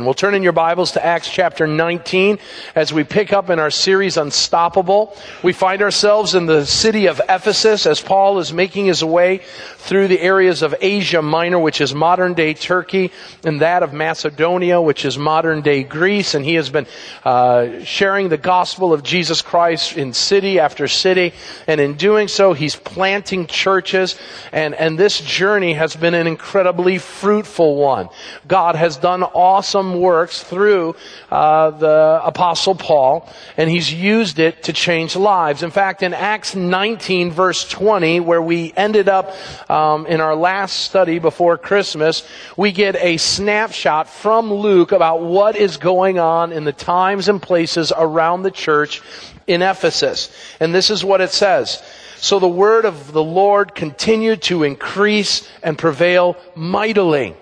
And we'll turn in your Bibles to Acts chapter 19 as we pick up in our series Unstoppable. We find ourselves in the city of Ephesus as Paul is making his way through the areas of Asia Minor, which is modern day Turkey, and that of Macedonia, which is modern day Greece. And he has been uh, sharing the gospel of Jesus Christ in city after city. And in doing so, he's planting churches. And, and this journey has been an incredibly fruitful one. God has done awesome works through uh, the Apostle Paul, and he's used it to change lives. In fact, in Acts 19, verse 20, where we ended up um, in our last study before Christmas, we get a snapshot from Luke about what is going on in the times and places around the church in Ephesus. And this is what it says. So the word of the Lord continued to increase and prevail mightily.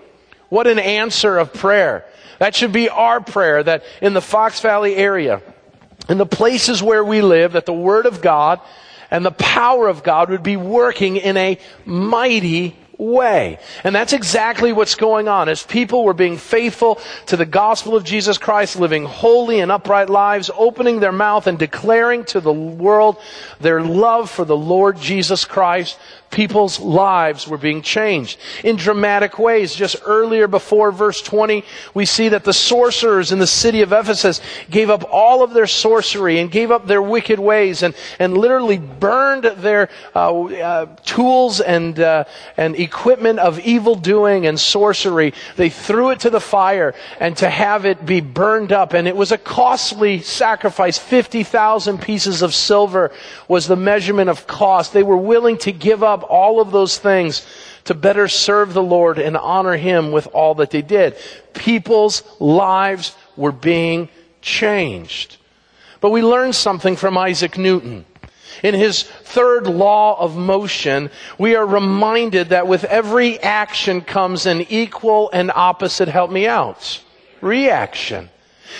What an answer of prayer. That should be our prayer that in the Fox Valley area, in the places where we live, that the Word of God and the power of God would be working in a mighty way. And that's exactly what's going on. As people were being faithful to the gospel of Jesus Christ, living holy and upright lives, opening their mouth and declaring to the world their love for the Lord Jesus Christ, people's lives were being changed in dramatic ways. Just earlier before verse 20, we see that the sorcerers in the city of Ephesus gave up all of their sorcery and gave up their wicked ways and, and literally burned their uh, uh, tools and, uh, and equipment of evil doing and sorcery. They threw it to the fire and to have it be burned up. And it was a costly sacrifice. 50,000 pieces of silver was the measurement of cost. They were willing to give up all of those things to better serve the Lord and honor Him with all that they did. People's lives were being changed. But we learned something from Isaac Newton. In his third law of motion, we are reminded that with every action comes an equal and opposite, help me out, reaction.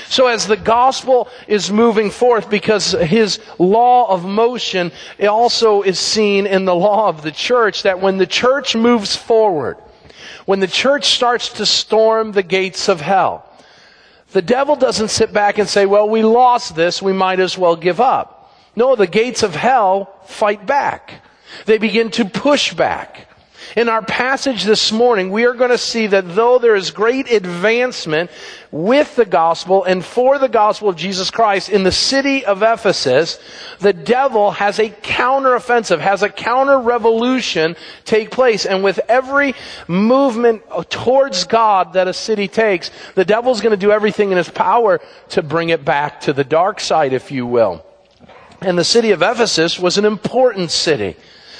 So as the gospel is moving forth, because his law of motion also is seen in the law of the church, that when the church moves forward, when the church starts to storm the gates of hell, the devil doesn't sit back and say, well, we lost this, we might as well give up. No, the gates of hell fight back. They begin to push back. In our passage this morning, we are going to see that though there is great advancement with the gospel and for the gospel of Jesus Christ in the city of Ephesus, the devil has a counteroffensive, has a counter revolution take place. And with every movement towards God that a city takes, the devil's going to do everything in his power to bring it back to the dark side, if you will. And the city of Ephesus was an important city.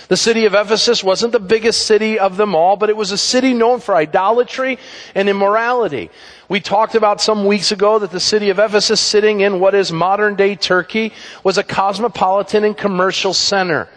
The city of Ephesus wasn't the biggest city of them all, but it was a city known for idolatry and immorality. We talked about some weeks ago that the city of Ephesus, sitting in what is modern day Turkey, was a cosmopolitan and commercial center.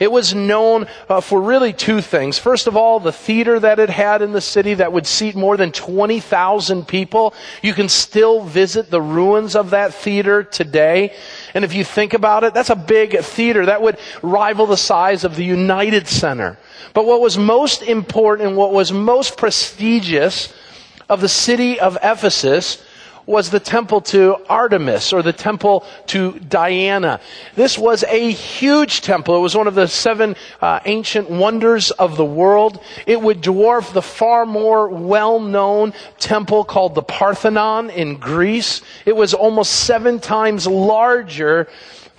It was known uh, for really two things. First of all, the theater that it had in the city that would seat more than 20,000 people. You can still visit the ruins of that theater today. And if you think about it, that's a big theater. That would rival the size of the United Center. But what was most important what was most prestigious of the city of Ephesus was the temple to Artemis or the temple to Diana. This was a huge temple. It was one of the seven uh, ancient wonders of the world. It would dwarf the far more well-known temple called the Parthenon in Greece. It was almost seven times larger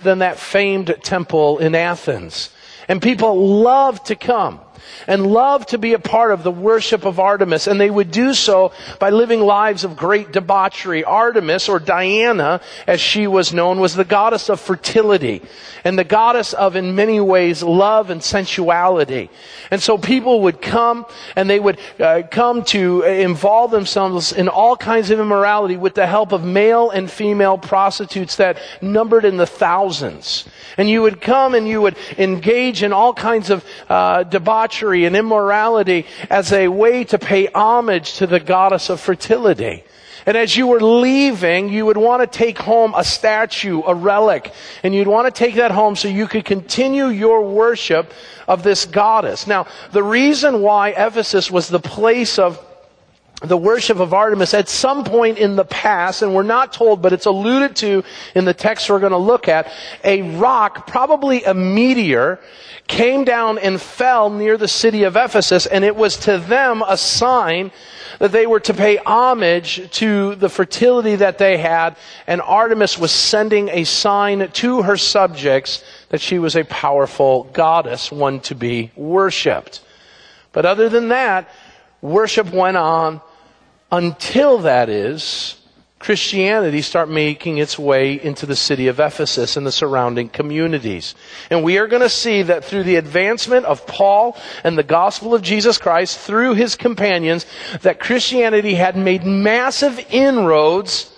than that famed temple in Athens. And people loved to come and love to be a part of the worship of Artemis. And they would do so by living lives of great debauchery. Artemis, or Diana, as she was known, was the goddess of fertility and the goddess of, in many ways, love and sensuality. And so people would come and they would uh, come to involve themselves in all kinds of immorality with the help of male and female prostitutes that numbered in the thousands. And you would come and you would engage in all kinds of uh, debauchery and immorality as a way to pay homage to the goddess of fertility. And as you were leaving, you would want to take home a statue, a relic, and you'd want to take that home so you could continue your worship of this goddess. Now, the reason why Ephesus was the place of the worship of Artemis at some point in the past, and we're not told, but it's alluded to in the text we're going to look at, a rock, probably a meteor, came down and fell near the city of Ephesus, and it was to them a sign that they were to pay homage to the fertility that they had, and Artemis was sending a sign to her subjects that she was a powerful goddess, one to be worshiped. But other than that, worship went on until that is Christianity start making its way into the city of Ephesus and the surrounding communities. And we are going to see that through the advancement of Paul and the gospel of Jesus Christ through his companions that Christianity had made massive inroads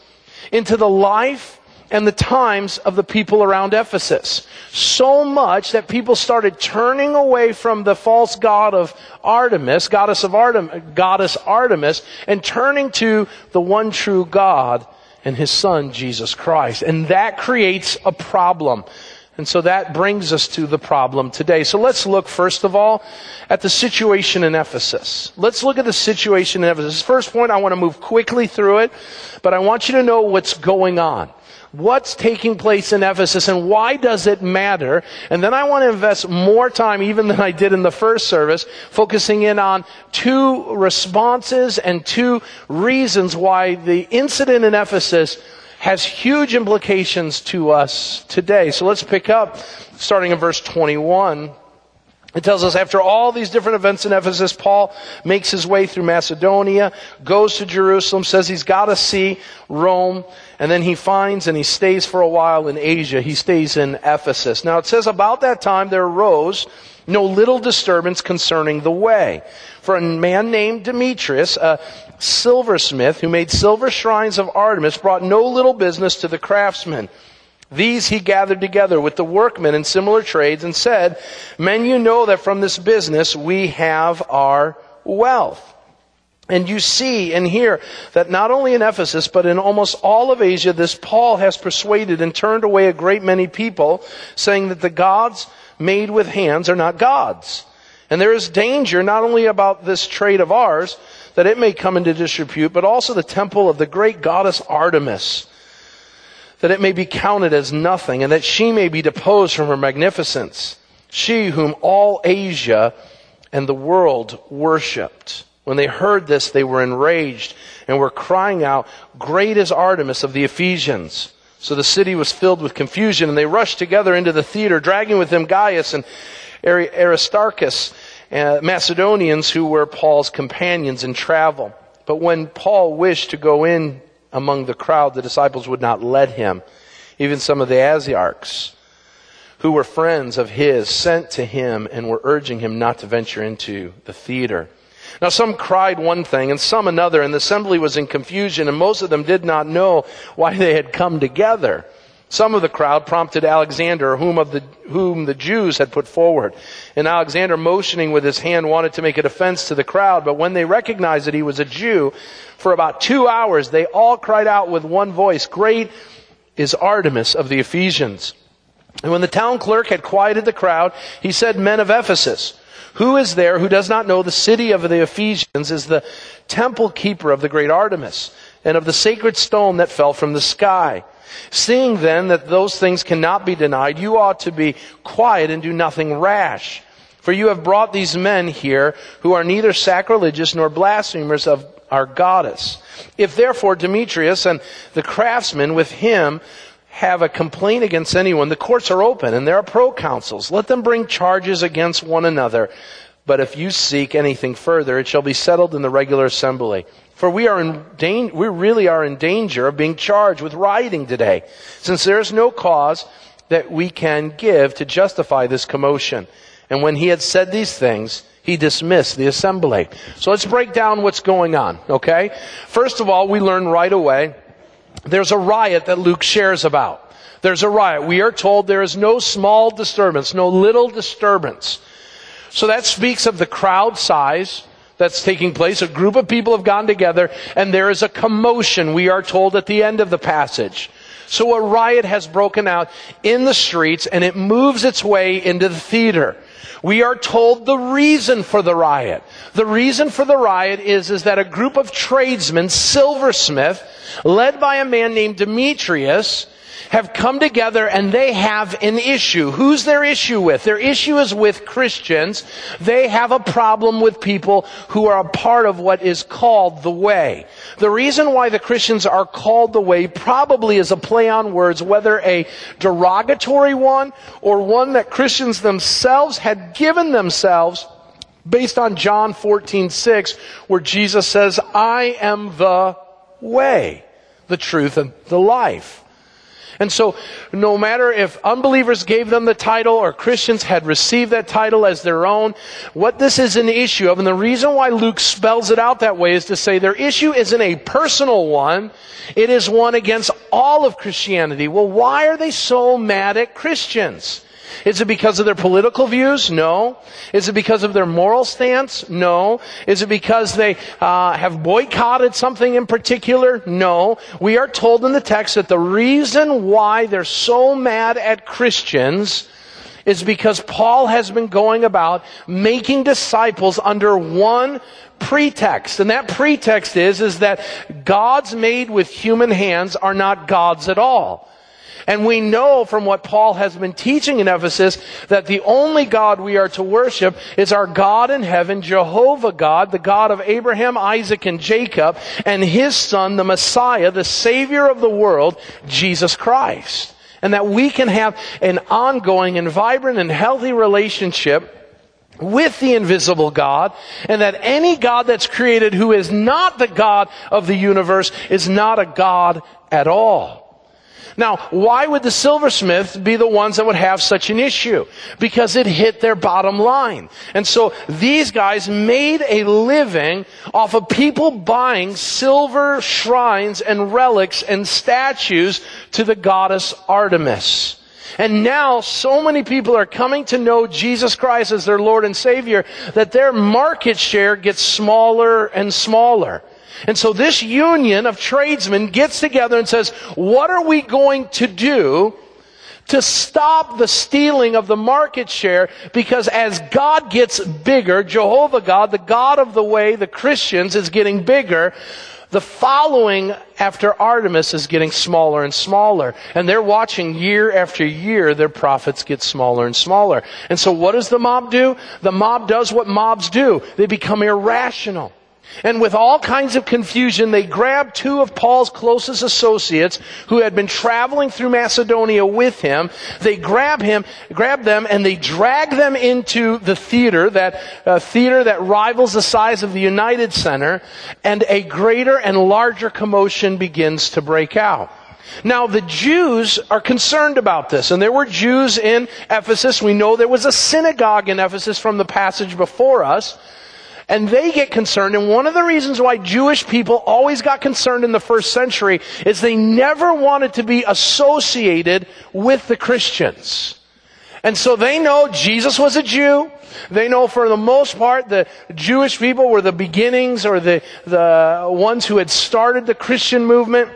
into the life and the times of the people around Ephesus. So much that people started turning away from the false god of Artemis, goddess of Artemis, goddess Artemis, and turning to the one true God and his son, Jesus Christ. And that creates a problem. And so that brings us to the problem today. So let's look first of all at the situation in Ephesus. Let's look at the situation in Ephesus. First point, I want to move quickly through it, but I want you to know what's going on what's taking place in Ephesus and why does it matter? And then I want to invest more time, even than I did in the first service, focusing in on two responses and two reasons why the incident in Ephesus has huge implications to us today. So let's pick up starting in verse 21. It tells us after all these different events in Ephesus, Paul makes his way through Macedonia, goes to Jerusalem, says he's got to see Rome, and then he finds and he stays for a while in Asia. He stays in Ephesus. Now it says about that time there arose no little disturbance concerning the way. For a man named Demetrius, a silversmith who made silver shrines of Artemis, brought no little business to the craftsmen. These he gathered together with the workmen in similar trades and said, Men, you know that from this business we have our wealth. And you see and hear that not only in Ephesus, but in almost all of Asia, this Paul has persuaded and turned away a great many people, saying that the gods made with hands are not gods. And there is danger not only about this trade of ours, that it may come into disrepute, but also the temple of the great goddess Artemis that it may be counted as nothing, and that she may be deposed from her magnificence. She whom all Asia and the world worshipped. When they heard this, they were enraged and were crying out, Great is Artemis of the Ephesians. So the city was filled with confusion, and they rushed together into the theater, dragging with them Gaius and Aristarchus, uh, Macedonians who were Paul's companions in travel. But when Paul wished to go in among the crowd, the disciples would not let him. Even some of the Asiarchs, who were friends of his, sent to him and were urging him not to venture into the theater. Now some cried one thing and some another, and the assembly was in confusion, and most of them did not know why they had come together. Some of the crowd prompted Alexander, whom, the, whom the Jews had put forward. And Alexander, motioning with his hand, wanted to make a defense to the crowd. But when they recognized that he was a Jew, for about two hours they all cried out with one voice, Great is Artemis of the Ephesians. And when the town clerk had quieted the crowd, he said, Men of Ephesus, who is there who does not know the city of the Ephesians is the temple keeper of the great Artemis and of the sacred stone that fell from the sky? Seeing then that those things cannot be denied, you ought to be quiet and do nothing rash. For you have brought these men here who are neither sacrilegious nor blasphemers of our goddess. If therefore Demetrius and the craftsmen with him have a complaint against anyone, the courts are open and there are proconsuls. Let them bring charges against one another. But if you seek anything further, it shall be settled in the regular assembly. For we are in danger, we really are in danger of being charged with rioting today, since there is no cause that we can give to justify this commotion. And when he had said these things, he dismissed the assembly. So let's break down what's going on, okay? First of all, we learn right away there's a riot that Luke shares about. There's a riot. We are told there is no small disturbance, no little disturbance. So that speaks of the crowd size that's taking place. A group of people have gone together and there is a commotion, we are told at the end of the passage. So a riot has broken out in the streets and it moves its way into the theater. we are told the reason for the riot. The reason for the riot is, is that a group of tradesmen, silversmith, led by a man named Demetrius, have come together and they have an issue. Who's their issue with? Their issue is with Christians. They have a problem with people who are a part of what is called the way. The reason why the Christians are called the way probably is a play on words, whether a derogatory one or one that Christians themselves had given themselves based on John 14, 6, where Jesus says, I am the way, the truth, and the life. And so, no matter if unbelievers gave them the title or Christians had received that title as their own, what this is an issue of, and the reason why Luke spells it out that way is to say their issue isn't a personal one, it is one against all of Christianity. Well, why are they so mad at Christians? Is it because of their political views? No. Is it because of their moral stance? No. Is it because they uh, have boycotted something in particular? No. We are told in the text that the reason why they're so mad at Christians is because Paul has been going about making disciples under one pretext. And that pretext is, is that gods made with human hands are not gods at all. And we know from what Paul has been teaching in Ephesus that the only God we are to worship is our God in heaven, Jehovah God, the God of Abraham, Isaac, and Jacob, and his son, the Messiah, the Savior of the world, Jesus Christ. And that we can have an ongoing and vibrant and healthy relationship with the invisible God, and that any God that's created who is not the God of the universe is not a God at all. Now, why would the silversmiths be the ones that would have such an issue? Because it hit their bottom line. And so these guys made a living off of people buying silver shrines and relics and statues to the goddess Artemis. And now so many people are coming to know Jesus Christ as their Lord and Savior that their market share gets smaller and smaller. And so this union of tradesmen gets together and says, what are we going to do to stop the stealing of the market share because as God gets bigger, Jehovah God, the God of the way, the Christians is getting bigger, the following after Artemis is getting smaller and smaller. And they're watching year after year their profits get smaller and smaller. And so what does the mob do? The mob does what mobs do. They become irrational. And with all kinds of confusion, they grabbed two of Paul's closest associates who had been traveling through Macedonia with him. They grab him, grab them, and they drag them into the theater, that uh, theater that rivals the size of the United Center, and a greater and larger commotion begins to break out. Now, the Jews are concerned about this, and there were Jews in Ephesus. We know there was a synagogue in Ephesus from the passage before us. And they get concerned. And one of the reasons why Jewish people always got concerned in the first century is they never wanted to be associated with the Christians. And so they know Jesus was a Jew. They know for the most part the Jewish people were the beginnings or the, the ones who had started the Christian movement.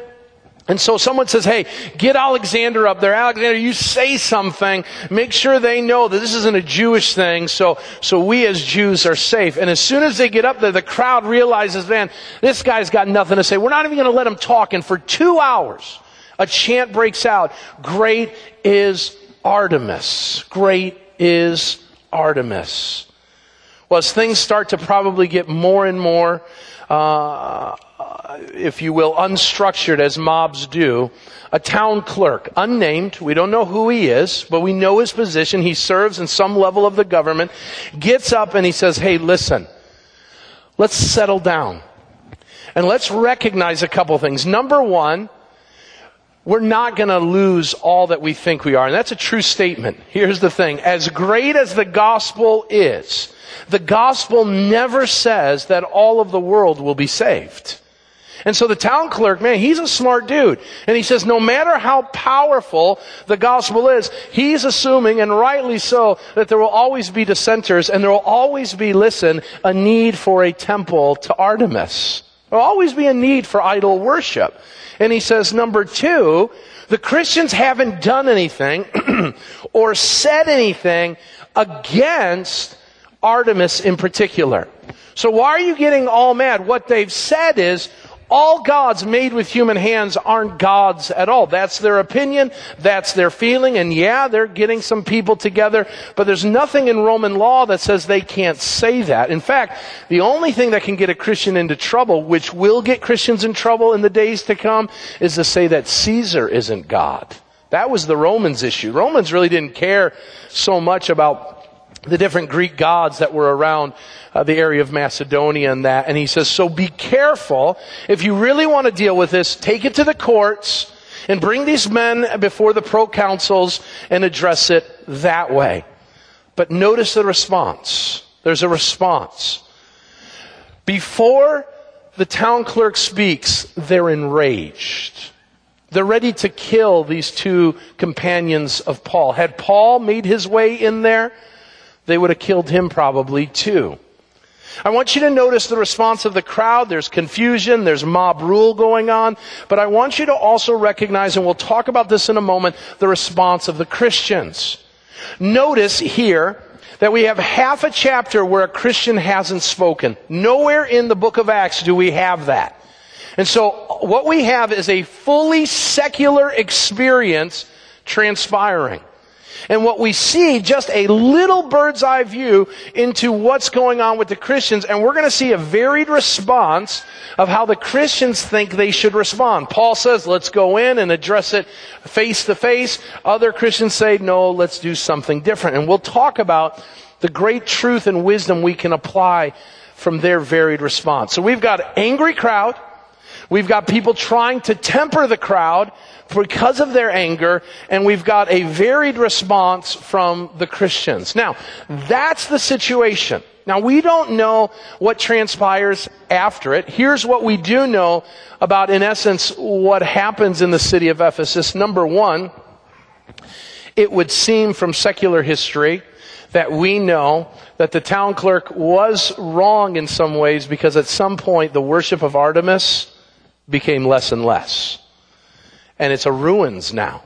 And so someone says, hey, get Alexander up there. Alexander, you say something. Make sure they know that this isn't a Jewish thing. So, so we as Jews are safe. And as soon as they get up there, the crowd realizes, man, this guy's got nothing to say. We're not even going to let him talk. And for two hours, a chant breaks out. Great is Artemis. Great is Artemis. Well, as things start to probably get more and more, uh, Uh, if you will, unstructured as mobs do, a town clerk, unnamed, we don't know who he is, but we know his position, he serves in some level of the government, gets up and he says, hey, listen, let's settle down. And let's recognize a couple things. Number one, we're not going to lose all that we think we are. And that's a true statement. Here's the thing. As great as the gospel is, the gospel never says that all of the world will be saved. And so the town clerk, man, he's a smart dude. And he says, no matter how powerful the gospel is, he's assuming, and rightly so, that there will always be dissenters and there will always be, listen, a need for a temple to Artemis. There will always be a need for idol worship. And he says, number two, the Christians haven't done anything or said anything against Artemis in particular. So why are you getting all mad? What they've said is, all gods made with human hands aren't gods at all. That's their opinion. That's their feeling. And yeah, they're getting some people together, but there's nothing in Roman law that says they can't say that. In fact, the only thing that can get a Christian into trouble, which will get Christians in trouble in the days to come, is to say that Caesar isn't God. That was the Romans issue. Romans really didn't care so much about the different Greek gods that were around uh, the area of Macedonia and that. And he says, so be careful. If you really want to deal with this, take it to the courts and bring these men before the proconsuls and address it that way. But notice the response. There's a response. Before the town clerk speaks, they're enraged. They're ready to kill these two companions of Paul. Had Paul made his way in there, they would have killed him probably too. I want you to notice the response of the crowd. There's confusion, there's mob rule going on, but I want you to also recognize, and we'll talk about this in a moment, the response of the Christians. Notice here that we have half a chapter where a Christian hasn't spoken. Nowhere in the book of Acts do we have that. And so what we have is a fully secular experience transpiring. And what we see, just a little bird's eye view into what's going on with the Christians, and we're going to see a varied response of how the Christians think they should respond. Paul says, let's go in and address it face to face. Other Christians say, no, let's do something different. And we'll talk about the great truth and wisdom we can apply from their varied response. So we've got angry crowd. We've got people trying to temper the crowd because of their anger, and we've got a varied response from the Christians. Now, that's the situation. Now, we don't know what transpires after it. Here's what we do know about, in essence, what happens in the city of Ephesus. Number one, it would seem from secular history that we know that the town clerk was wrong in some ways because at some point the worship of Artemis became less and less and it's a ruins now.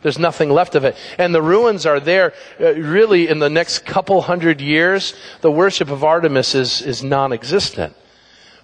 There's nothing left of it. And the ruins are there uh, really in the next couple hundred years. The worship of Artemis is, is non-existent.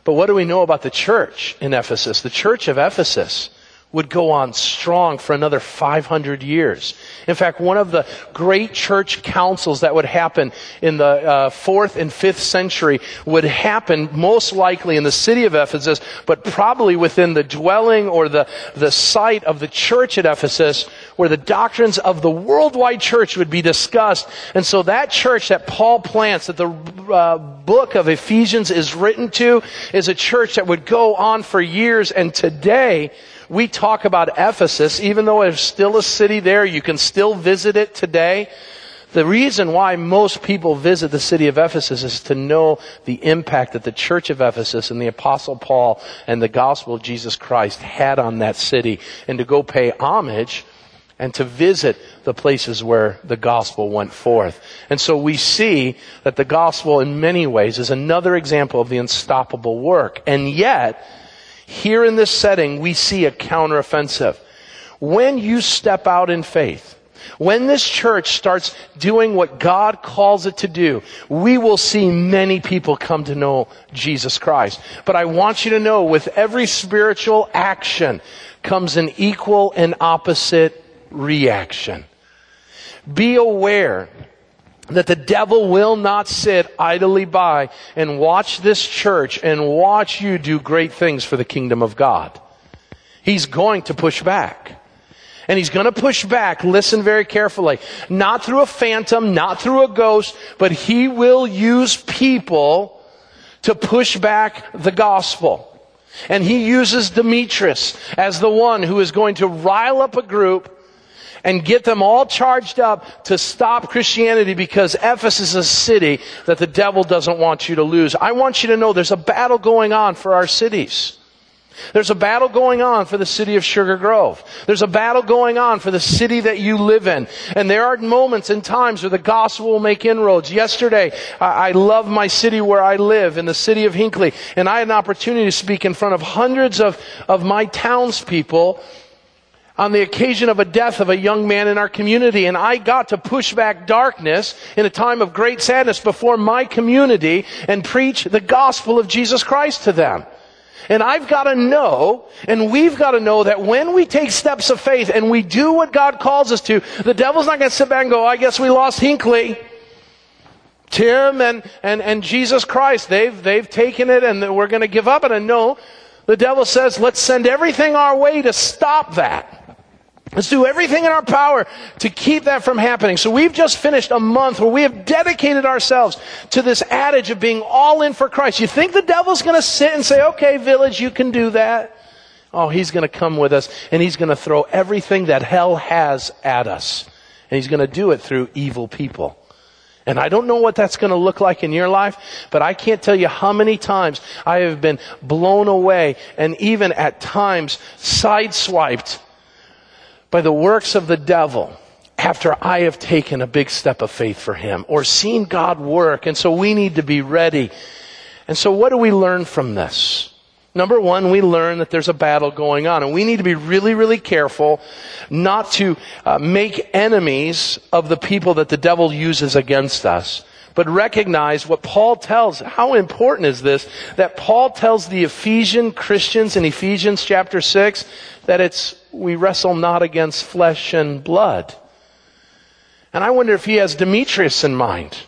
But what do we know about the church in Ephesus? The church of Ephesus would go on strong for another 500 years. In fact, one of the great church councils that would happen in the uh, fourth and fifth century would happen most likely in the city of Ephesus, but probably within the dwelling or the, the site of the church at Ephesus, where the doctrines of the worldwide church would be discussed. And so that church that Paul plants, that the uh, book of Ephesians is written to, is a church that would go on for years. And today, we talk about Ephesus, even though there's still a city there, you can still visit it today. The reason why most people visit the city of Ephesus is to know the impact that the church of Ephesus and the apostle Paul and the gospel of Jesus Christ had on that city and to go pay homage and to visit the places where the gospel went forth. And so we see that the gospel in many ways is another example of the unstoppable work. And yet, here in this setting, we see a counteroffensive. When you step out in faith, when this church starts doing what God calls it to do, we will see many people come to know Jesus Christ. But I want you to know with every spiritual action comes an equal and opposite reaction. Be aware that the devil will not sit idly by and watch this church and watch you do great things for the kingdom of God. He's going to push back. And he's going to push back, listen very carefully, not through a phantom, not through a ghost, but he will use people to push back the gospel. And he uses Demetrius as the one who is going to rile up a group and get them all charged up to stop Christianity because Ephesus is a city that the devil doesn't want you to lose. I want you to know there's a battle going on for our cities. There's a battle going on for the city of Sugar Grove. There's a battle going on for the city that you live in. And there are moments and times where the gospel will make inroads. Yesterday, I, I love my city where I live, in the city of Hinckley, and I had an opportunity to speak in front of hundreds of, of my townspeople on the occasion of a death of a young man in our community, and I got to push back darkness in a time of great sadness before my community and preach the gospel of Jesus Christ to them. And I've got to know, and we've got to know that when we take steps of faith and we do what God calls us to, the devil's not going to sit back and go, I guess we lost Hinckley. Tim and, and, and Jesus Christ, they've, they've taken it and we're going to give up. And no, the devil says, let's send everything our way to stop that. Let's do everything in our power to keep that from happening. So we've just finished a month where we have dedicated ourselves to this adage of being all in for Christ. You think the devil's going to sit and say, okay, village, you can do that? Oh, he's going to come with us and he's going to throw everything that hell has at us. And he's going to do it through evil people. And I don't know what that's going to look like in your life, but I can't tell you how many times I have been blown away and even at times sideswiped by the works of the devil after I have taken a big step of faith for him or seen God work. And so we need to be ready. And so what do we learn from this? Number one, we learn that there's a battle going on, and we need to be really, really careful not to uh, make enemies of the people that the devil uses against us, but recognize what Paul tells. How important is this? That Paul tells the Ephesian Christians in Ephesians chapter 6 that it's, we wrestle not against flesh and blood. And I wonder if he has Demetrius in mind.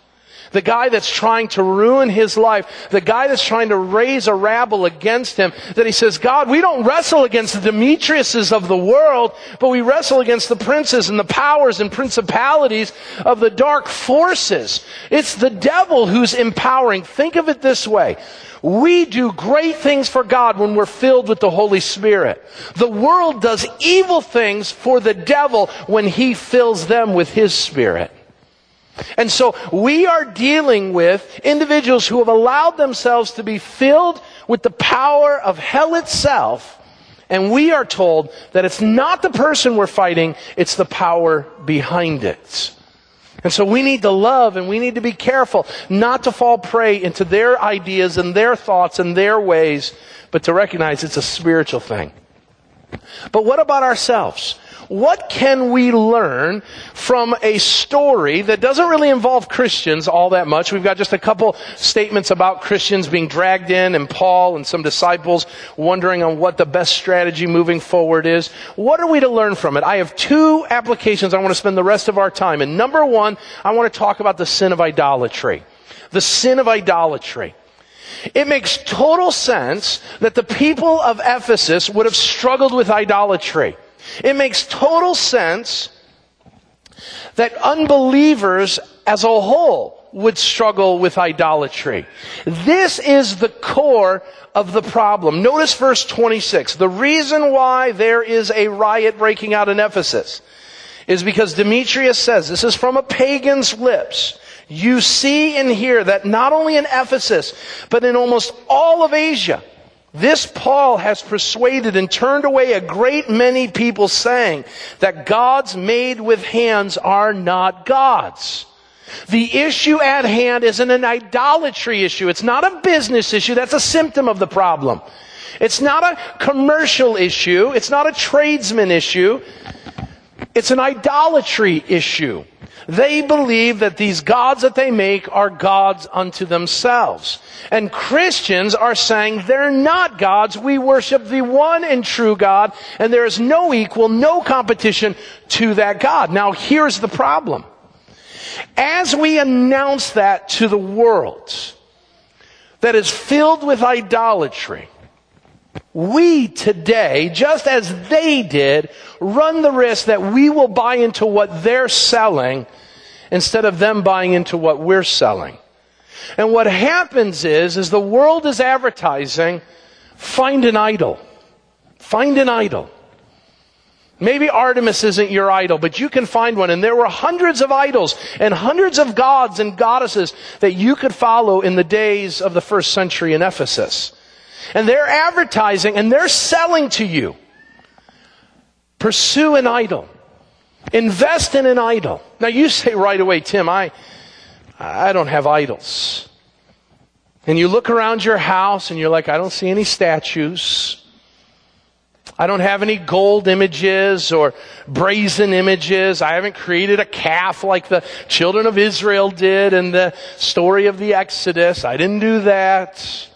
The guy that's trying to ruin his life, the guy that's trying to raise a rabble against him, that he says, God, we don't wrestle against the Demetriuses of the world, but we wrestle against the princes and the powers and principalities of the dark forces. It's the devil who's empowering. Think of it this way. We do great things for God when we're filled with the Holy Spirit. The world does evil things for the devil when he fills them with his Spirit. And so we are dealing with individuals who have allowed themselves to be filled with the power of hell itself. And we are told that it's not the person we're fighting, it's the power behind it. And so we need to love and we need to be careful not to fall prey into their ideas and their thoughts and their ways, but to recognize it's a spiritual thing. But what about ourselves? What can we learn from a story that doesn't really involve Christians all that much? We've got just a couple statements about Christians being dragged in and Paul and some disciples wondering on what the best strategy moving forward is. What are we to learn from it? I have two applications I want to spend the rest of our time. And number one, I want to talk about the sin of idolatry. The sin of idolatry. It makes total sense that the people of Ephesus would have struggled with idolatry. It makes total sense that unbelievers as a whole would struggle with idolatry. This is the core of the problem. Notice verse 26. The reason why there is a riot breaking out in Ephesus is because Demetrius says, this is from a pagan's lips, you see and hear that not only in Ephesus, but in almost all of Asia, this Paul has persuaded and turned away a great many people saying that gods made with hands are not gods. The issue at hand isn't an idolatry issue. It's not a business issue. That's a symptom of the problem. It's not a commercial issue. It's not a tradesman issue. It's an idolatry issue. They believe that these gods that they make are gods unto themselves. And Christians are saying they're not gods. We worship the one and true God, and there is no equal, no competition to that God. Now here's the problem. As we announce that to the world that is filled with idolatry, we today, just as they did, run the risk that we will buy into what they're selling instead of them buying into what we're selling. And what happens is, is the world is advertising, find an idol. Find an idol. Maybe Artemis isn't your idol, but you can find one. And there were hundreds of idols and hundreds of gods and goddesses that you could follow in the days of the first century in Ephesus. And they're advertising and they're selling to you. Pursue an idol. Invest in an idol. Now you say right away, Tim, I, I don't have idols. And you look around your house and you're like, I don't see any statues. I don't have any gold images or brazen images. I haven't created a calf like the children of Israel did in the story of the Exodus. I didn't do that.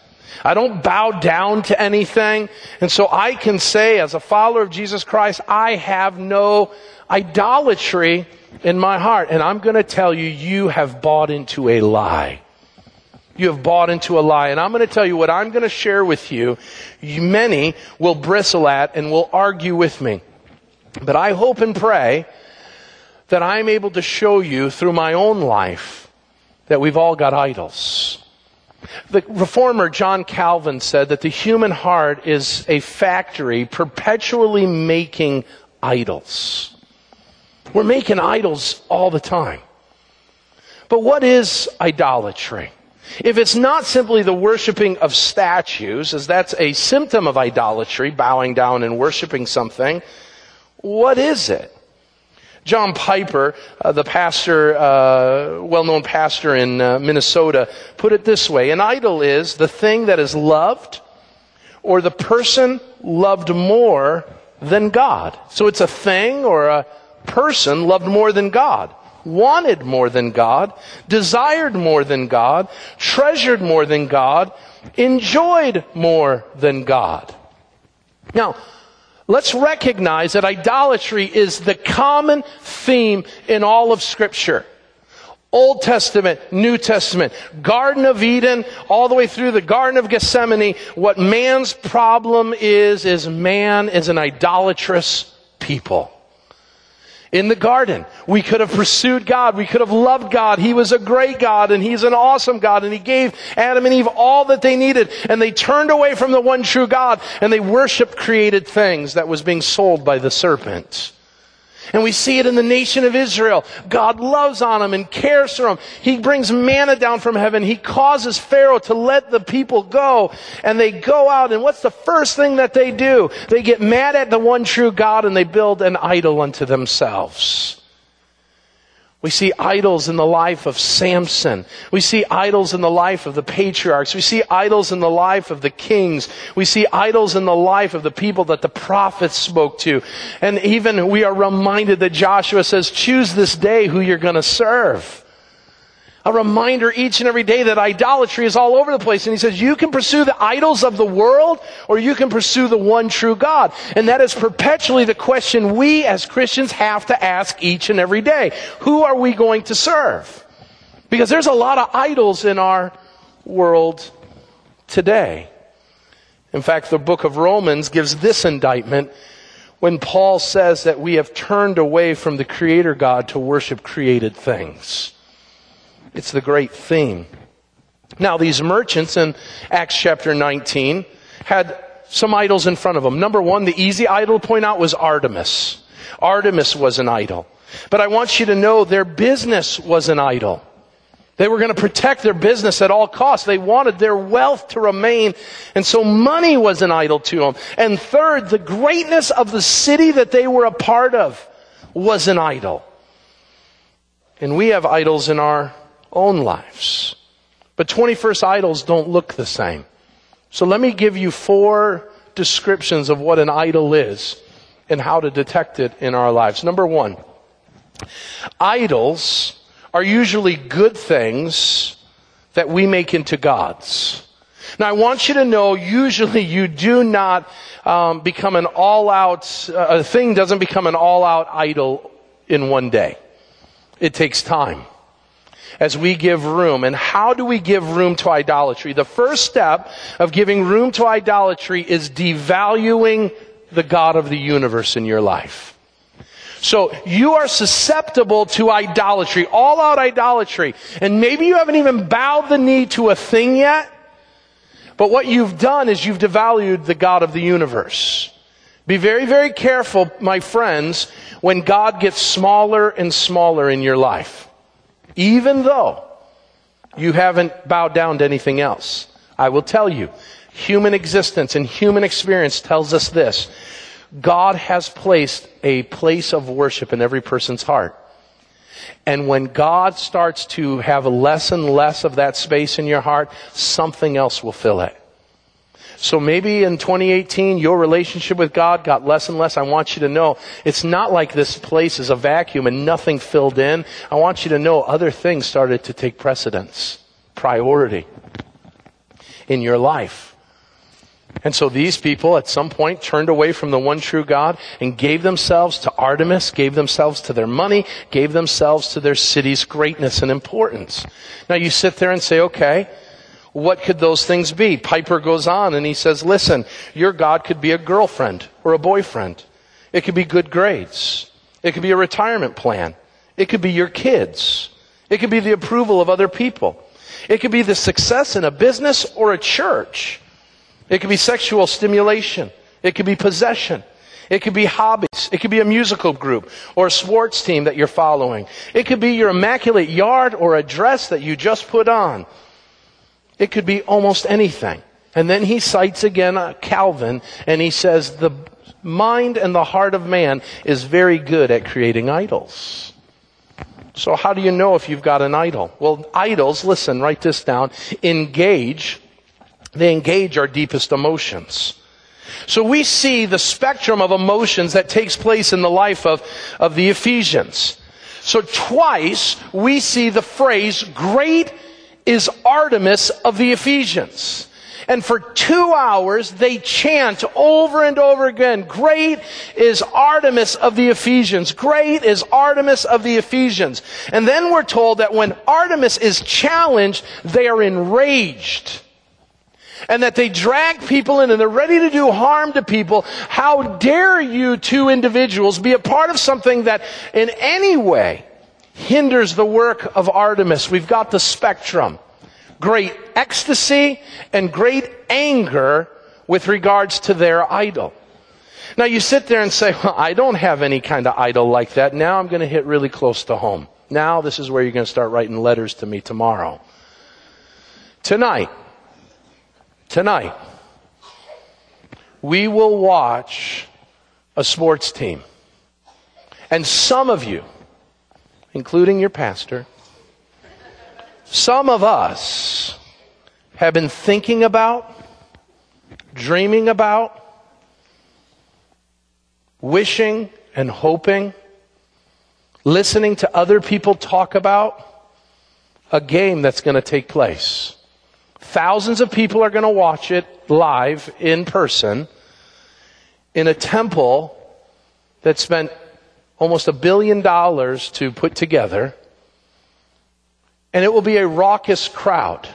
I don't bow down to anything. And so I can say, as a follower of Jesus Christ, I have no idolatry in my heart. And I'm going to tell you, you have bought into a lie. You have bought into a lie. And I'm going to tell you what I'm going to share with you. Many will bristle at and will argue with me. But I hope and pray that I'm able to show you through my own life that we've all got idols. The reformer John Calvin said that the human heart is a factory perpetually making idols. We're making idols all the time. But what is idolatry? If it's not simply the worshiping of statues, as that's a symptom of idolatry, bowing down and worshiping something, what is it? John Piper, uh, the pastor, uh, well-known pastor in uh, Minnesota, put it this way: An idol is the thing that is loved, or the person loved more than God. So it's a thing or a person loved more than God wanted more than God, desired more than God, treasured more than God, enjoyed more than God. Now, let's recognize that idolatry is the common theme in all of Scripture. Old Testament, New Testament, Garden of Eden, all the way through the Garden of Gethsemane, what man's problem is, is man is an idolatrous people in the garden. We could have pursued God. We could have loved God. He was a great God and He's an awesome God and He gave Adam and Eve all that they needed and they turned away from the one true God and they worshiped created things that was being sold by the serpent. And we see it in the nation of Israel. God loves on them and cares for them. He brings manna down from heaven. He causes Pharaoh to let the people go. And they go out, and what's the first thing that they do? They get mad at the one true God and they build an idol unto themselves. We see idols in the life of Samson. We see idols in the life of the patriarchs. We see idols in the life of the kings. We see idols in the life of the people that the prophets spoke to. And even we are reminded that Joshua says, choose this day who you're going to serve a reminder each and every day that idolatry is all over the place. And he says, you can pursue the idols of the world or you can pursue the one true God. And that is perpetually the question we as Christians have to ask each and every day. Who are we going to serve? Because there's a lot of idols in our world today. In fact, the book of Romans gives this indictment when Paul says that we have turned away from the Creator God to worship created things. It's the great theme. Now, these merchants in Acts chapter 19 had some idols in front of them. Number one, the easy idol to point out was Artemis. Artemis was an idol. But I want you to know their business was an idol. They were going to protect their business at all costs. They wanted their wealth to remain. And so money was an idol to them. And third, the greatness of the city that they were a part of was an idol. And we have idols in our own lives. But 21st idols don't look the same. So let me give you four descriptions of what an idol is and how to detect it in our lives. Number one, idols are usually good things that we make into gods. Now I want you to know, usually you do not um, become an all-out, uh, a thing doesn't become an all-out idol in one day. It takes time as we give room. And how do we give room to idolatry? The first step of giving room to idolatry is devaluing the God of the universe in your life. So you are susceptible to idolatry, all out idolatry. And maybe you haven't even bowed the knee to a thing yet. But what you've done is you've devalued the God of the universe. Be very, very careful, my friends, when God gets smaller and smaller in your life even though you haven't bowed down to anything else. I will tell you, human existence and human experience tells us this. God has placed a place of worship in every person's heart. And when God starts to have less and less of that space in your heart, something else will fill it. So maybe in 2018, your relationship with God got less and less. I want you to know it's not like this place is a vacuum and nothing filled in. I want you to know other things started to take precedence, priority in your life. And so these people at some point turned away from the one true God and gave themselves to Artemis, gave themselves to their money, gave themselves to their city's greatness and importance. Now you sit there and say, okay, what could those things be? Piper goes on and he says, listen, your God could be a girlfriend or a boyfriend. It could be good grades. It could be a retirement plan. It could be your kids. It could be the approval of other people. It could be the success in a business or a church. It could be sexual stimulation. It could be possession. It could be hobbies. It could be a musical group or a sports team that you're following. It could be your immaculate yard or a dress that you just put on. It could be almost anything. And then he cites again uh, Calvin and he says the mind and the heart of man is very good at creating idols. So how do you know if you've got an idol? Well, idols, listen, write this down, engage they engage our deepest emotions. So we see the spectrum of emotions that takes place in the life of, of the Ephesians. So twice we see the phrase, great is Artemis of the Ephesians. And for two hours they chant over and over again, great is Artemis of the Ephesians. Great is Artemis of the Ephesians. And then we're told that when Artemis is challenged, they are enraged and that they drag people in and they're ready to do harm to people, how dare you two individuals be a part of something that in any way hinders the work of Artemis? We've got the spectrum. Great ecstasy and great anger with regards to their idol. Now you sit there and say, well, I don't have any kind of idol like that. Now I'm going to hit really close to home. Now this is where you're going to start writing letters to me tomorrow. Tonight, tonight, we will watch a sports team. And some of you, including your pastor, some of us have been thinking about, dreaming about, wishing and hoping, listening to other people talk about a game that's going to take place. Thousands of people are going to watch it live in person in a temple that spent almost a billion dollars to put together. And it will be a raucous crowd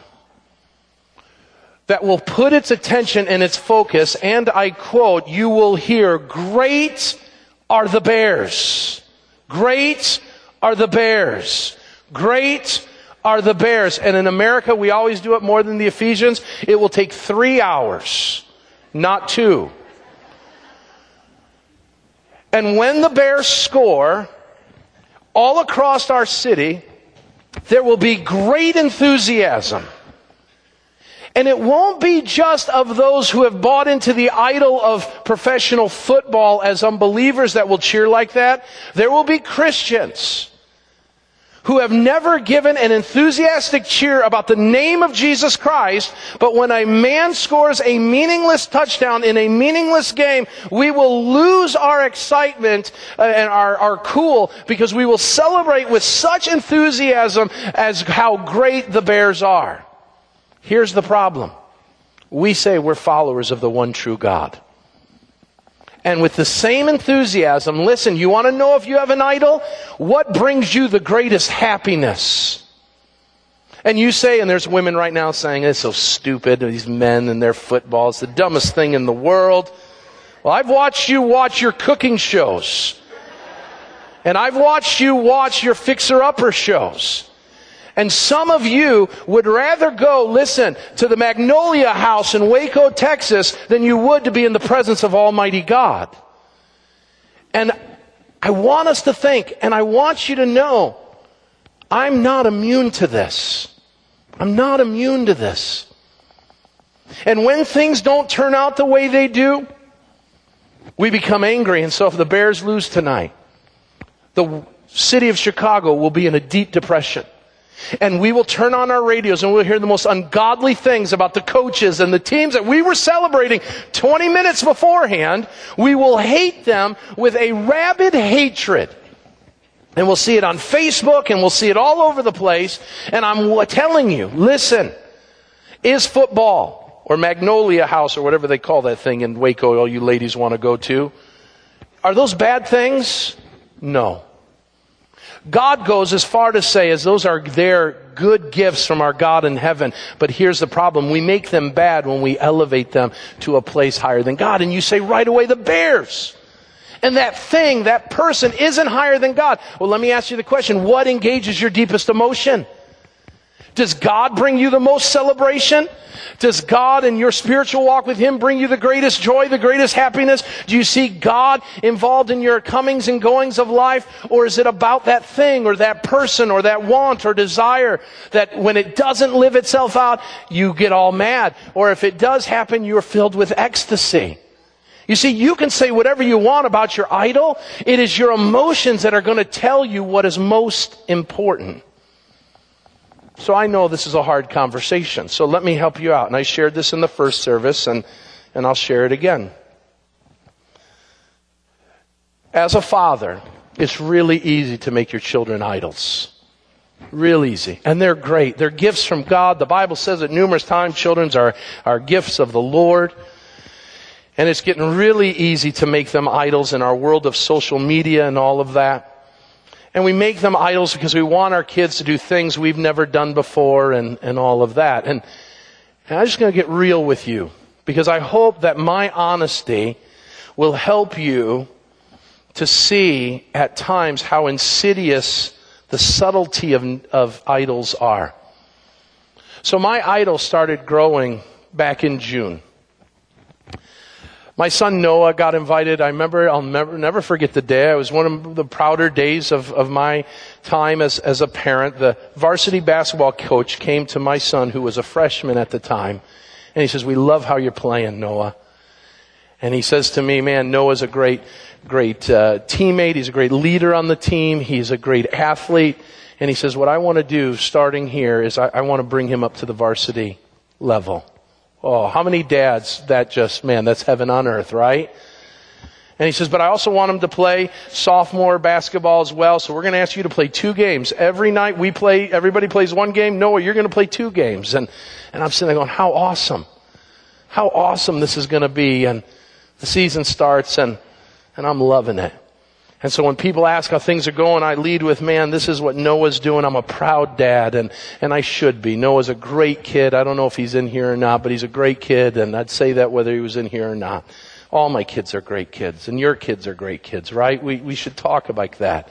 that will put its attention and its focus, and I quote, you will hear, great are the bears. Great are the bears. Great are the bears. And in America, we always do it more than the Ephesians. It will take three hours, not two. And when the bears score, all across our city, there will be great enthusiasm. And it won't be just of those who have bought into the idol of professional football as unbelievers that will cheer like that. There will be Christians who have never given an enthusiastic cheer about the name of Jesus Christ, but when a man scores a meaningless touchdown in a meaningless game, we will lose our excitement uh, and our, our cool because we will celebrate with such enthusiasm as how great the Bears are. Here's the problem. We say we're followers of the one true God and with the same enthusiasm, listen, you want to know if you have an idol? What brings you the greatest happiness? And you say, and there's women right now saying, it's so stupid, these men and their football, it's the dumbest thing in the world. Well, I've watched you watch your cooking shows. And I've watched you watch your fixer-upper shows. And some of you would rather go, listen, to the Magnolia House in Waco, Texas, than you would to be in the presence of Almighty God. And I want us to think, and I want you to know, I'm not immune to this. I'm not immune to this. And when things don't turn out the way they do, we become angry. And so if the Bears lose tonight, the city of Chicago will be in a deep depression. And we will turn on our radios and we'll hear the most ungodly things about the coaches and the teams that we were celebrating 20 minutes beforehand. We will hate them with a rabid hatred. And we'll see it on Facebook and we'll see it all over the place. And I'm telling you, listen, is football or Magnolia House or whatever they call that thing in Waco all you ladies want to go to, are those bad things? No. God goes as far to say as those are their good gifts from our God in heaven. But here's the problem. We make them bad when we elevate them to a place higher than God. And you say right away, the bears. And that thing, that person isn't higher than God. Well, let me ask you the question. What engages your deepest emotion? Does God bring you the most celebration? Does God in your spiritual walk with Him bring you the greatest joy, the greatest happiness? Do you see God involved in your comings and goings of life? Or is it about that thing or that person or that want or desire that when it doesn't live itself out, you get all mad? Or if it does happen, you're filled with ecstasy. You see, you can say whatever you want about your idol. It is your emotions that are going to tell you what is most important. So I know this is a hard conversation. So let me help you out. And I shared this in the first service and, and I'll share it again. As a father, it's really easy to make your children idols. Real easy. And they're great. They're gifts from God. The Bible says it numerous times. Children are, are gifts of the Lord. And it's getting really easy to make them idols in our world of social media and all of that. And we make them idols because we want our kids to do things we've never done before and, and all of that. And, and I'm just going to get real with you because I hope that my honesty will help you to see at times how insidious the subtlety of, of idols are. So my idol started growing back in June. My son Noah got invited. I remember, I'll never, never forget the day. It was one of the prouder days of, of my time as, as a parent. The varsity basketball coach came to my son, who was a freshman at the time, and he says, We love how you're playing, Noah. And he says to me, Man, Noah's a great, great uh, teammate. He's a great leader on the team. He's a great athlete. And he says, What I want to do starting here is I, I want to bring him up to the varsity level. Oh, how many dads that just, man, that's heaven on earth, right? And he says, but I also want him to play sophomore basketball as well. So we're going to ask you to play two games. Every night we play, everybody plays one game. Noah, you're going to play two games. And, and I'm sitting there going, how awesome. How awesome this is going to be. And the season starts and, and I'm loving it. And so when people ask how things are going, I lead with, man, this is what Noah's doing. I'm a proud dad and, and I should be. Noah's a great kid. I don't know if he's in here or not, but he's a great kid and I'd say that whether he was in here or not. All my kids are great kids and your kids are great kids, right? We, we should talk about that.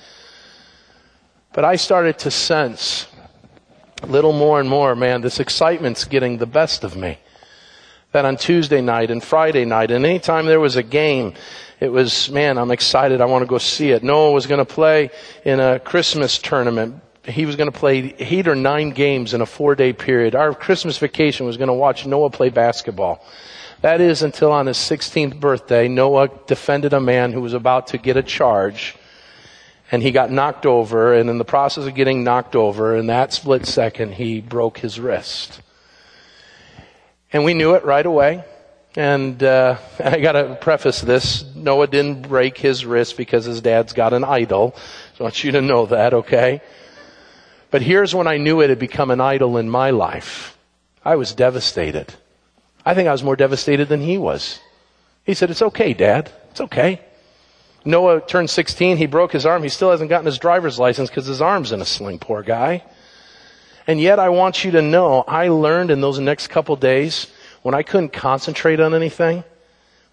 But I started to sense a little more and more, man, this excitement's getting the best of me. That on Tuesday night and Friday night and anytime there was a game, it was, man, I'm excited. I want to go see it. Noah was going to play in a Christmas tournament. He was going to play eight or nine games in a four day period. Our Christmas vacation was going to watch Noah play basketball. That is until on his 16th birthday, Noah defended a man who was about to get a charge and he got knocked over and in the process of getting knocked over in that split second, he broke his wrist. And we knew it right away. And uh, I got to preface this: Noah didn't break his wrist because his dad's got an idol. I want you to know that, okay? But here's when I knew it had become an idol in my life. I was devastated. I think I was more devastated than he was. He said, "It's okay, Dad. It's okay." Noah turned 16. He broke his arm. He still hasn't gotten his driver's license because his arm's in a sling. Poor guy. And yet, I want you to know, I learned in those next couple days when I couldn't concentrate on anything,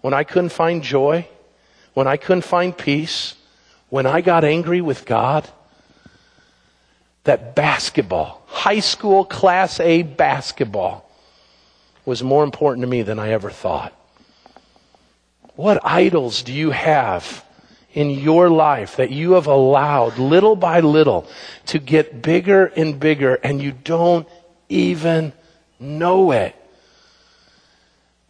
when I couldn't find joy, when I couldn't find peace, when I got angry with God, that basketball, high school class A basketball, was more important to me than I ever thought. What idols do you have in your life that you have allowed little by little to get bigger and bigger and you don't even know it?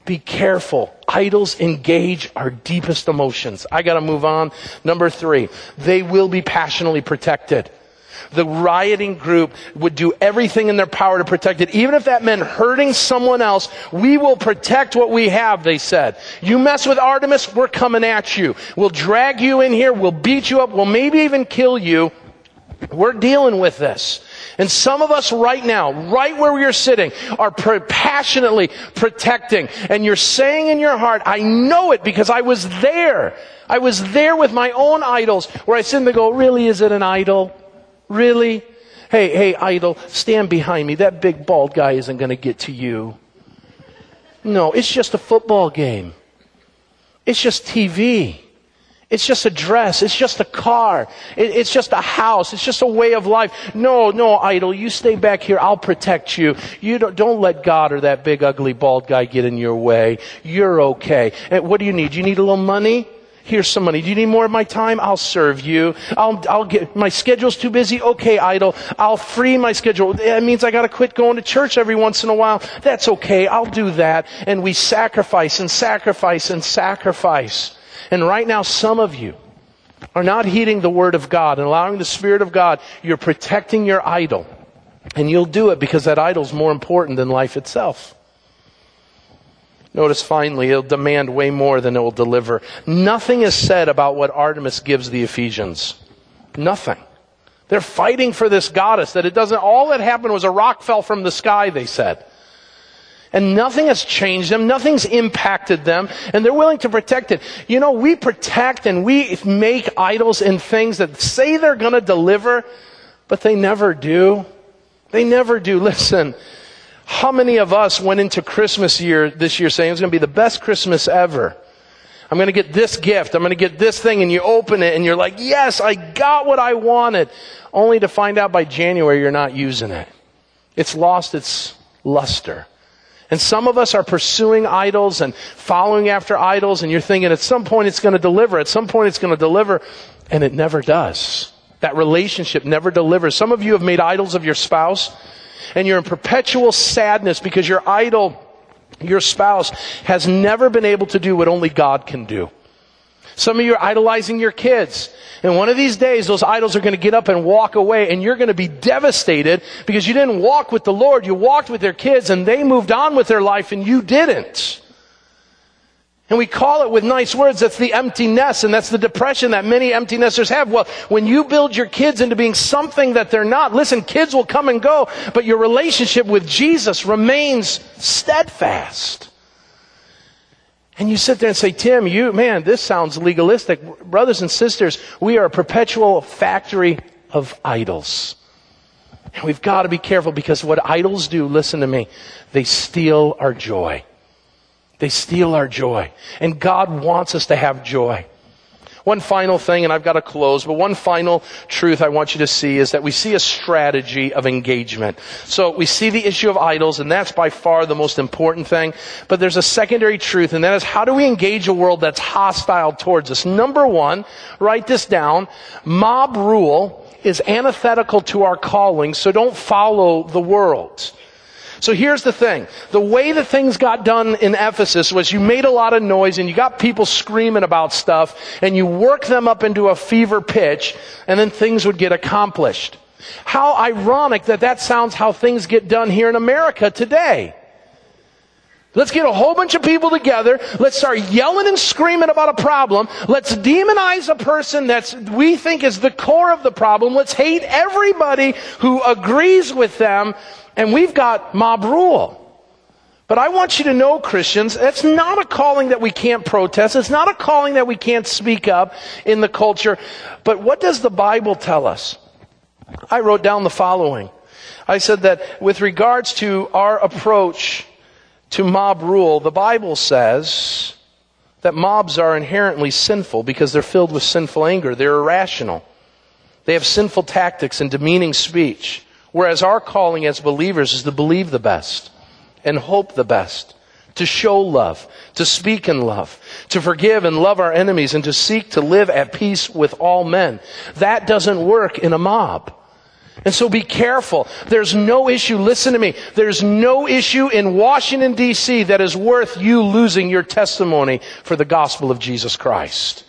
Be careful. Idols engage our deepest emotions. I gotta move on. Number three, they will be passionately protected. The rioting group would do everything in their power to protect it. Even if that meant hurting someone else, we will protect what we have, they said. You mess with Artemis, we're coming at you. We'll drag you in here, we'll beat you up, we'll maybe even kill you. We're dealing with this. And some of us right now, right where you're sitting, are passionately protecting. And you're saying in your heart, I know it because I was there. I was there with my own idols where I sit and go, really, is it an idol? Really? Hey, hey, idol, stand behind me. That big bald guy isn't going to get to you. No, it's just a football game. It's just TV. It's just a dress. It's just a car. It, it's just a house. It's just a way of life. No, no, idol. You stay back here. I'll protect you. You don't, don't let God or that big ugly bald guy get in your way. You're okay. And what do you need? You need a little money? Here's some money. Do you need more of my time? I'll serve you. I'll, I'll get, my schedule's too busy. Okay, idol. I'll free my schedule. That means I gotta quit going to church every once in a while. That's okay. I'll do that. And we sacrifice and sacrifice and sacrifice. And right now, some of you are not heeding the word of God and allowing the Spirit of God. You're protecting your idol. And you'll do it because that idol's more important than life itself. Notice finally, it'll demand way more than it will deliver. Nothing is said about what Artemis gives the Ephesians. Nothing. They're fighting for this goddess that it doesn't, all that happened was a rock fell from the sky, they said. And nothing has changed them, nothing's impacted them, and they're willing to protect it. You know, we protect and we make idols and things that say they're gonna deliver, but they never do. They never do. Listen, how many of us went into Christmas year this year saying it's going to be the best Christmas ever? I'm going to get this gift. I'm going to get this thing and you open it and you're like, yes, I got what I wanted. Only to find out by January you're not using it. It's lost its luster. And some of us are pursuing idols and following after idols and you're thinking at some point it's going to deliver. At some point it's going to deliver and it never does. That relationship never delivers. Some of you have made idols of your spouse and you're in perpetual sadness because your idol, your spouse, has never been able to do what only God can do. Some of you are idolizing your kids. And one of these days, those idols are going to get up and walk away, and you're going to be devastated because you didn't walk with the Lord. You walked with their kids, and they moved on with their life, and you didn't. And we call it with nice words, that's the emptiness, and that's the depression that many empty nesters have. Well, when you build your kids into being something that they're not, listen, kids will come and go, but your relationship with Jesus remains steadfast. And you sit there and say, Tim, you, man, this sounds legalistic. Brothers and sisters, we are a perpetual factory of idols. And we've got to be careful because what idols do, listen to me, they steal our joy. They steal our joy. And God wants us to have joy. One final thing, and I've got to close, but one final truth I want you to see is that we see a strategy of engagement. So we see the issue of idols, and that's by far the most important thing. But there's a secondary truth, and that is how do we engage a world that's hostile towards us? Number one, write this down. Mob rule is antithetical to our calling, so don't follow the world. So here's the thing. The way that things got done in Ephesus was you made a lot of noise and you got people screaming about stuff and you work them up into a fever pitch and then things would get accomplished. How ironic that that sounds how things get done here in America today. Let's get a whole bunch of people together. Let's start yelling and screaming about a problem. Let's demonize a person that we think is the core of the problem. Let's hate everybody who agrees with them and we've got mob rule. But I want you to know, Christians, it's not a calling that we can't protest. It's not a calling that we can't speak up in the culture. But what does the Bible tell us? I wrote down the following. I said that with regards to our approach to mob rule, the Bible says that mobs are inherently sinful because they're filled with sinful anger. They're irrational. They have sinful tactics and demeaning speech. Whereas our calling as believers is to believe the best and hope the best, to show love, to speak in love, to forgive and love our enemies, and to seek to live at peace with all men. That doesn't work in a mob. And so be careful. There's no issue, listen to me, there's no issue in Washington DC that is worth you losing your testimony for the gospel of Jesus Christ.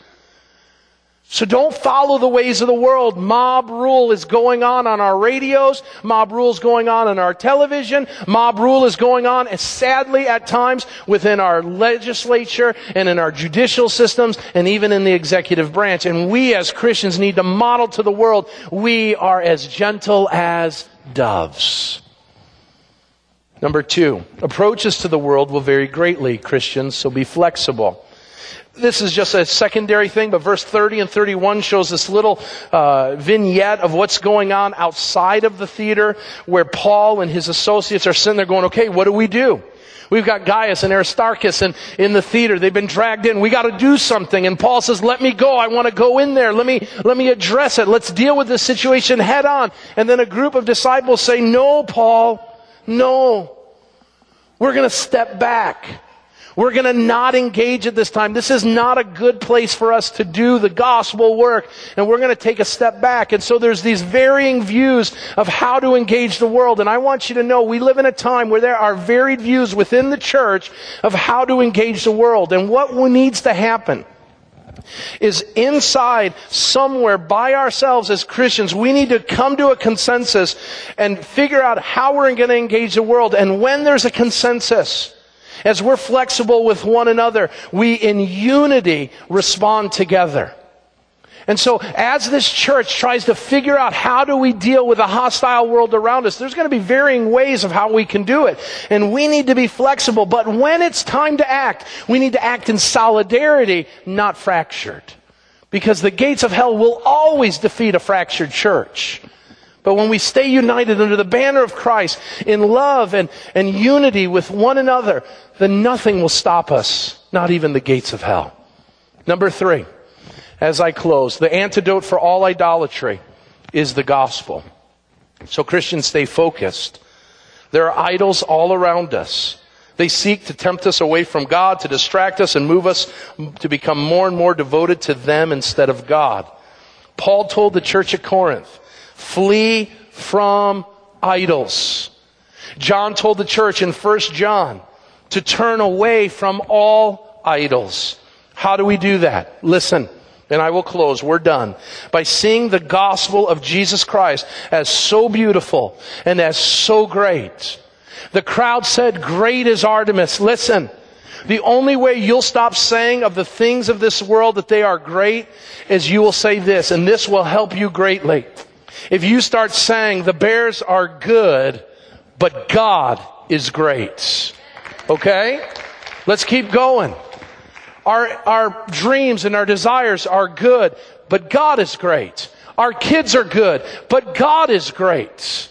So don't follow the ways of the world. Mob rule is going on on our radios. Mob rule is going on on our television. Mob rule is going on, and sadly, at times, within our legislature and in our judicial systems and even in the executive branch. And we as Christians need to model to the world we are as gentle as doves. Number two, approaches to the world will vary greatly, Christians, so be flexible this is just a secondary thing, but verse 30 and 31 shows this little uh, vignette of what's going on outside of the theater where Paul and his associates are sitting there going, okay, what do we do? We've got Gaius and Aristarchus in, in the theater. They've been dragged in. We got to do something. And Paul says, let me go. I want to go in there. Let me, let me address it. Let's deal with this situation head on. And then a group of disciples say, no, Paul, no. We're going to step back. We're going to not engage at this time. This is not a good place for us to do the gospel work. And we're going to take a step back. And so there's these varying views of how to engage the world. And I want you to know we live in a time where there are varied views within the church of how to engage the world and what needs to happen is inside somewhere by ourselves as Christians. We need to come to a consensus and figure out how we're going to engage the world. And when there's a consensus, as we're flexible with one another, we in unity respond together. And so as this church tries to figure out how do we deal with a hostile world around us, there's going to be varying ways of how we can do it. And we need to be flexible. But when it's time to act, we need to act in solidarity, not fractured. Because the gates of hell will always defeat a fractured church. But when we stay united under the banner of Christ in love and, and unity with one another, then nothing will stop us, not even the gates of hell. Number three, as I close, the antidote for all idolatry is the gospel. So Christians stay focused. There are idols all around us. They seek to tempt us away from God, to distract us and move us to become more and more devoted to them instead of God. Paul told the church at Corinth, Flee from idols. John told the church in 1 John to turn away from all idols. How do we do that? Listen, and I will close. We're done. By seeing the gospel of Jesus Christ as so beautiful and as so great. The crowd said, Great is Artemis. Listen. The only way you'll stop saying of the things of this world that they are great is you will say this, and this will help you greatly. If you start saying the bears are good, but God is great. Okay? Let's keep going. Our, our dreams and our desires are good, but God is great. Our kids are good, but God is great.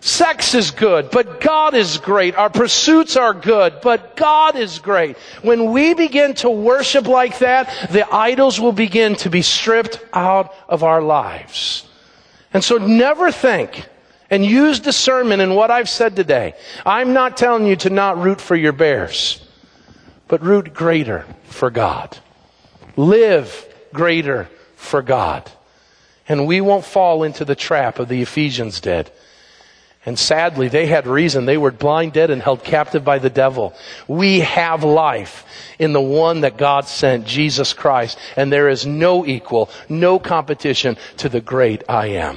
Sex is good, but God is great. Our pursuits are good, but God is great. When we begin to worship like that, the idols will begin to be stripped out of our lives. And so never think and use discernment in what I've said today. I'm not telling you to not root for your bears, but root greater for God. Live greater for God. And we won't fall into the trap of the Ephesians did. And sadly, they had reason. They were blind, dead, and held captive by the devil. We have life in the one that God sent, Jesus Christ. And there is no equal, no competition to the great I am.